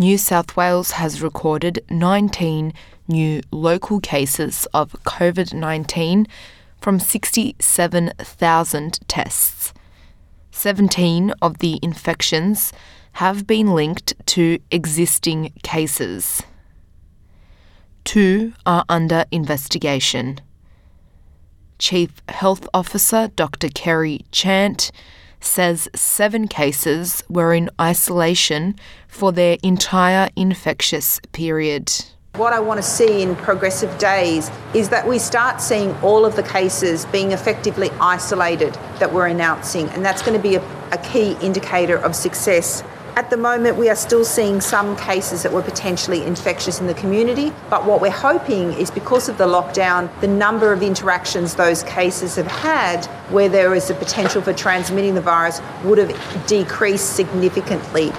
New South Wales has recorded 19 new local cases of COVID 19 from 67,000 tests. 17 of the infections have been linked to existing cases. Two are under investigation. Chief Health Officer Dr. Kerry Chant says seven cases were in isolation for their entire infectious period. What I want to see in progressive days is that we start seeing all of the cases being effectively isolated that we're announcing, and that's going to be a, a key indicator of success. At the moment, we are still seeing some cases that were potentially infectious in the community, but what we're hoping is because of the lockdown, the number of interactions those cases have had where there is a potential for transmitting the virus would have decreased significantly.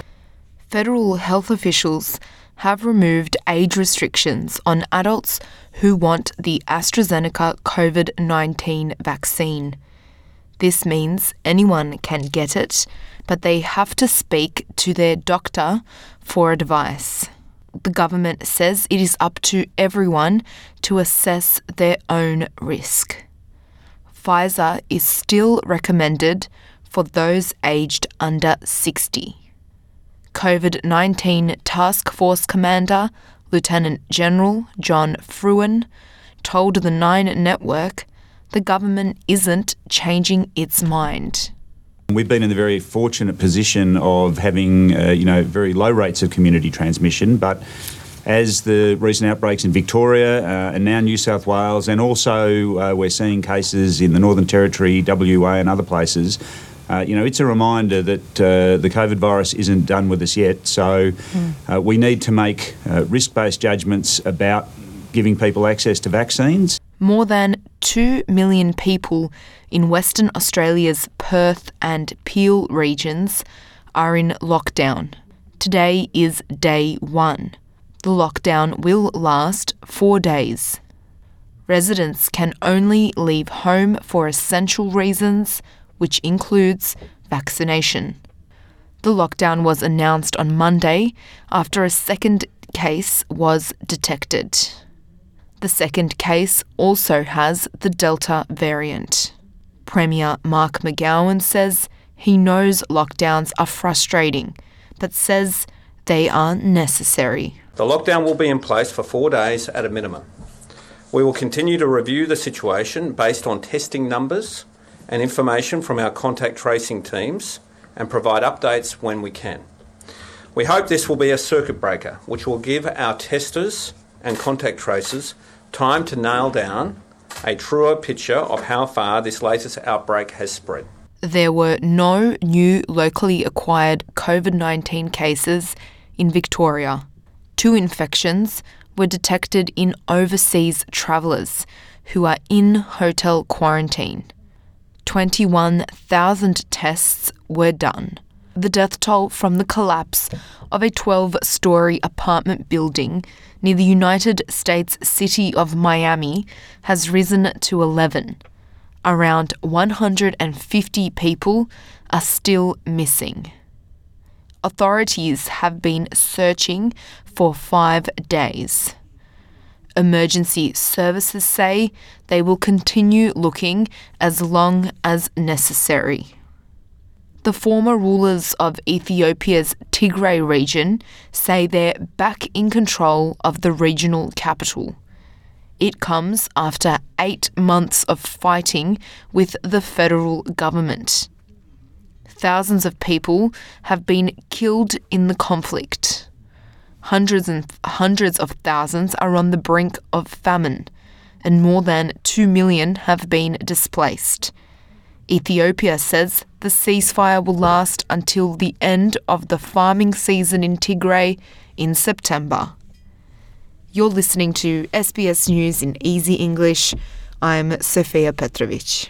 Federal health officials have removed age restrictions on adults who want the AstraZeneca COVID 19 vaccine. This means anyone can get it, but they have to speak to their doctor for advice. The government says it is up to everyone to assess their own risk. Pfizer is still recommended for those aged under 60. COVID 19 Task Force Commander, Lieutenant General John Frewen, told the Nine Network the government isn't changing its mind. We've been in the very fortunate position of having, uh, you know, very low rates of community transmission, but as the recent outbreaks in Victoria uh, and now New South Wales, and also uh, we're seeing cases in the Northern Territory, WA, and other places. Uh, you know, it's a reminder that uh, the COVID virus isn't done with us yet. So mm. we need to make uh, risk-based judgments about giving people access to vaccines. More than 2 million people in Western Australia's Perth and Peel regions are in lockdown. Today is day one. The lockdown will last four days. Residents can only leave home for essential reasons, which includes vaccination. The lockdown was announced on Monday after a second case was detected. The second case also has the Delta variant. Premier Mark McGowan says he knows lockdowns are frustrating, but says they are necessary. The lockdown will be in place for four days at a minimum. We will continue to review the situation based on testing numbers and information from our contact tracing teams and provide updates when we can. We hope this will be a circuit breaker, which will give our testers and contact tracers time to nail down a truer picture of how far this latest outbreak has spread. There were no new locally acquired COVID 19 cases in Victoria. Two infections were detected in overseas travellers who are in hotel quarantine. 21,000 tests were done. The death toll from the collapse of a 12 story apartment building near the United States city of Miami has risen to 11. Around 150 people are still missing. Authorities have been searching for five days. Emergency services say they will continue looking as long as necessary. The former rulers of Ethiopia's Tigray region say they're back in control of the regional capital. It comes after eight months of fighting with the federal government. Thousands of people have been killed in the conflict. Hundreds and hundreds of thousands are on the brink of famine, and more than 2 million have been displaced. Ethiopia says the ceasefire will last until the end of the farming season in Tigray in September. You're listening to SBS News in Easy English. I'm Sofia Petrovic.